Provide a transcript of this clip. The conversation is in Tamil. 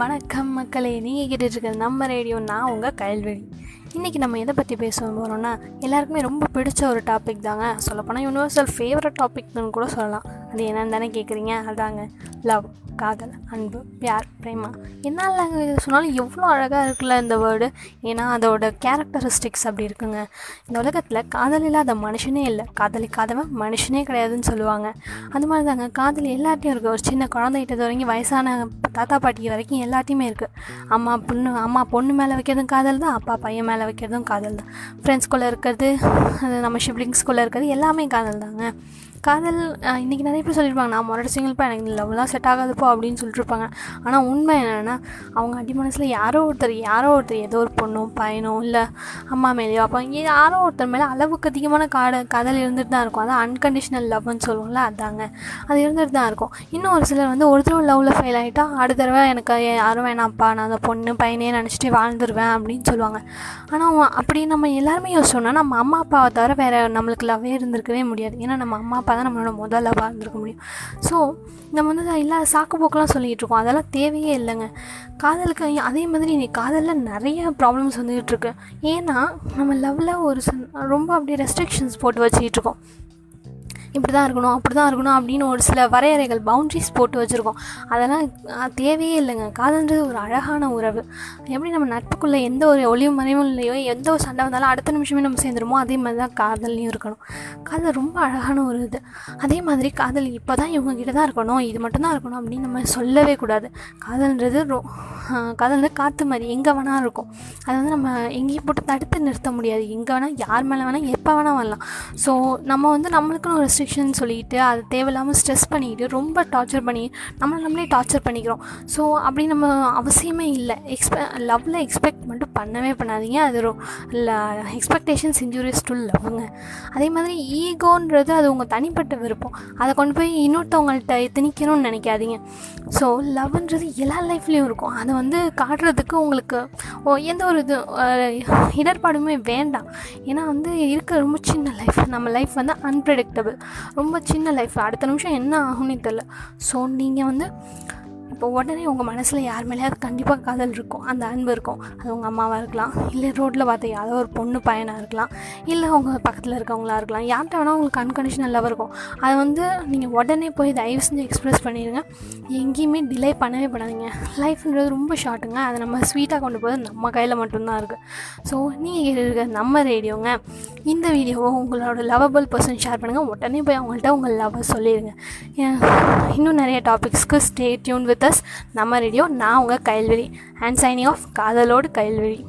வணக்கம் மக்களே நீங்கள் கேட்டுட்ருக்கிறது நம்ம ரேடியோ நான் உங்கள் கல்வெளி இன்றைக்கி நம்ம எதை பற்றி பேச போகிறோம்னா எல்லாருக்குமே ரொம்ப பிடிச்ச ஒரு டாபிக் தாங்க. சொல்லப்போனால் யூனிவர்சல் ஃபேவரட் டாபிக்னு கூட சொல்லலாம். அது என்னன்னு தானே கேட்குறீங்க அதாங்க லவ் காதல் அன்பு பியார் பிரேமா. என்ன லாங்குவேஜ் சொன்னாலும் எவ்வளோ அழகாக இருக்குல்ல இந்த வேர்டு ஏன்னா அதோட கேரக்டரிஸ்டிக்ஸ் அப்படி இருக்குங்க. இந்த உலகத்தில் காதல் இல்லாத மனுஷனே இல்லை. காதலிக்காதவன் மனுஷனே கிடையாதுன்னு சொல்லுவாங்க. அது மாதிரி தாங்க காதல் எல்லாத்தையும் இருக்குது ஒரு சின்ன குழந்தைகிட்ட தொடங்கி வயசான தாத்தா பாட்டி வரைக்கும் எல்லாத்தையுமே இருக்குது அம்மா பொண்ணு அம்மா பொண்ணு மேலே வைக்கிறதும் காதல் தான் அப்பா பையன் மேலே வைக்கிறதும் காதல் தான். ஃப்ரெண்ட்ஸ்குள்ளே இருக்கிறது அது நம்ம ஷிப்ளிங்ஸ்குள்ளே இருக்கிறது எல்லாமே காதல் தாங்க. காதல் இன்றைக்கி நிறைய பேர் சொல்லியிருப்பாங்க நான் முரட்டு சிங்கிள்ப்பா எனக்கு லவ்லாம் செட் ஆகாதுப்போ அப்படின்னு சொல்லிட்டு இருப்பாங்க. ஆனால் உண்மை என்னென்னா அவங்க அடி மனசில் யாரோ ஒருத்தர் யாரோ ஒருத்தர் ஏதோ ஒரு பொண்ணோ பையனோ இல்லை அம்மா மேலேயோ அப்போ இங்கே யாரோ ஒருத்தர் மேலே அளவுக்கு அதிகமான காட காதல் இருந்துட்டு தான் இருக்கும். அதான் அன்கண்டிஷனல் லவ்னு சொல்லுவோம்ல அதாங்க. அது இருந்துட்டு தான் இருக்கும். இன்னும் ஒரு சிலர் வந்து ஒரு தடவை லவ்வில் ஃபெயில் ஆகிட்டா அடுத்த தடவை எனக்கு யாரும் வேணாம்ப்பா நான் அந்த பொண்ணு பையனே நினச்சிட்டு வாழ்ந்துருவேன் அப்படின்னு சொல்லுவாங்க. ஆனால் அப்படி நம்ம எல்லாருமே யோசிச்சோம்னா நம்ம அம்மா அப்பாவை தவிர வேறு நம்மளுக்கு லவ்வே இருந்திருக்கவே முடியாது. ஏன்னா நம்ம அம்மா அப்பா தான் நம்மளோட முதல் லவ்வாக இருந்திருக்க முடியும். ஸோ நம்ம வந்து எல்லா சாக்கு போக்கெல்லாம் சொல்லிகிட்டு இருக்கோம். அதெல்லாம் தேவையே இல்லைங்க. காதலுக்கு அதே மாதிரி நீ காதலில் நிறைய ப்ராப்ளம்ஸ் வந்துகிட்டு இருக்கு. ஏன்னா நம்ம லவ்வில் ஒரு ரொம்ப அப்படியே ரெஸ்ட்ரிக்ஷன்ஸ் போட்டு வச்சுக்கிட்டு இருக்கோம். இப்படி தான் இருக்கணும் அப்படி தான் இருக்கணும் அப்படின்னு ஒரு சில வரையறைகள் பவுண்ட்ரிஸ் போட்டு வச்சுருக்கோம். அதெல்லாம் தேவையே இல்லைங்க. காதல்ன்றது ஒரு அழகான உறவு. எப்படி நம்ம நட்புக்குள்ளே எந்த ஒரு ஒளியும் மறைவும் இல்லையோ எந்த ஒரு சண்டை வந்தாலும் அடுத்த நிமிஷமே நம்ம சேர்ந்துருமோ அதே மாதிரி தான் காதல்லையும் இருக்கணும். காதல் ரொம்ப அழகான ஒரு இது. அதே மாதிரி காதல் இப்போ தான் இவங்க கிட்ட தான் இருக்கணும் இது மட்டும்தான் இருக்கணும் அப்படின்னு நம்ம சொல்லவே கூடாது. காதல்ன்றது ரொ காதல்ன்றது காற்று மாதிரி எங்கே வேணால் இருக்கும். அதை வந்து நம்ம எங்கேயும் போட்டு தடுத்து நிறுத்த முடியாது. எங்கே வேணால் யார் மேலே வேணால் எப்போ வேணால் வரலாம். ஸோ நம்ம வந்து நம்மளுக்குன்னு ஒரு ரெஸ்ட்ரிக்ஷன் சொல்லிட்டு அது தேவையில்லாமல் ஸ்ட்ரெஸ் பண்ணிக்கிட்டு ரொம்ப டார்ச்சர் பண்ணி நம்ம நம்மளே டார்ச்சர் பண்ணிக்கிறோம். ஸோ அப்படி நம்ம அவசியமே இல்லை. எக்ஸ்பெ லவ்வில் எக்ஸ்பெக்ட் மட்டும் பண்ணவே பண்ணாதீங்க. அது ரொ எக்ஸ்பெக்டேஷன்ஸ் இன்ஜூரியஸ் டு லவ்ங்க அதே மாதிரி ஈகோன்றது அது உங்கள் தனிப்பட்ட விருப்பம். அதை கொண்டு போய் இன்னொருத்தவங்கள்ட்ட திணிக்கணும்னு நினைக்காதீங்க. ஸோ லவ்ன்றது எல்லா லைஃப்லேயும் இருக்கும். அதை வந்து காட்டுறதுக்கு உங்களுக்கு ஓ, எந்த ஒரு இது இடர்பாடுமே வேண்டாம். ஏன்னா வந்து இருக்க ரொம்ப சின்ன லைஃப் நம்ம லைஃப் வந்து அன்பிரடிக்டபிள் ரொம்ப சின்ன லைஃப் அடுத்த நிமிஷம் என்ன ஆகும்னே தெரில ஸோ நீங்கள் வந்து இப்போ உடனே உங்கள் மனசில் யார் மேலேயாவது கண்டிப்பாக காதல் இருக்கும். அந்த அன்பு இருக்கும். அது உங்கள் அம்மாவாக இருக்கலாம். இல்லை ரோட்டில் பார்த்த யாரோ ஒரு பொண்ணு பையனாக இருக்கலாம். இல்லை உங்கள் பக்கத்தில் இருக்கவங்களா இருக்கலாம். யார்கிட்ட வேணால் உங்களுக்கு அன்கண்டிஷனல் லவ் இருக்கும். அதை வந்து நீங்கள் உடனே போய் தயவு செஞ்சு எக்ஸ்ப்ரெஸ் பண்ணிடுங்க எங்கேயுமே டிலே பண்ணவே பண்ணாதீங்க லைஃப்ன்றது ரொம்ப ஷார்ட்டுங்க அதை நம்ம ஸ்வீட்டாக கொண்டு போகிறது நம்ம கையில் மட்டும்தான் இருக்குது ஸோ நீங்கள் இருக்க நம்ம ரேடியோங்க இந்த வீடியோவை உங்களோட லவபிள் பர்சன் ஷேர் பண்ணுங்கள் உடனே போய் அவங்கள்ட்ட உங்கள் லவ் சொல்லிடுங்க இன்னும் நிறைய டாபிக்ஸ்க்கு ஸ்டே டியூன் வித் அஸ் நம்ம ரேடியோ நான் உங்கள் கைல்வெளி அண்ட் சைனிங் ஆஃப் காதலோடு கைல்வெளி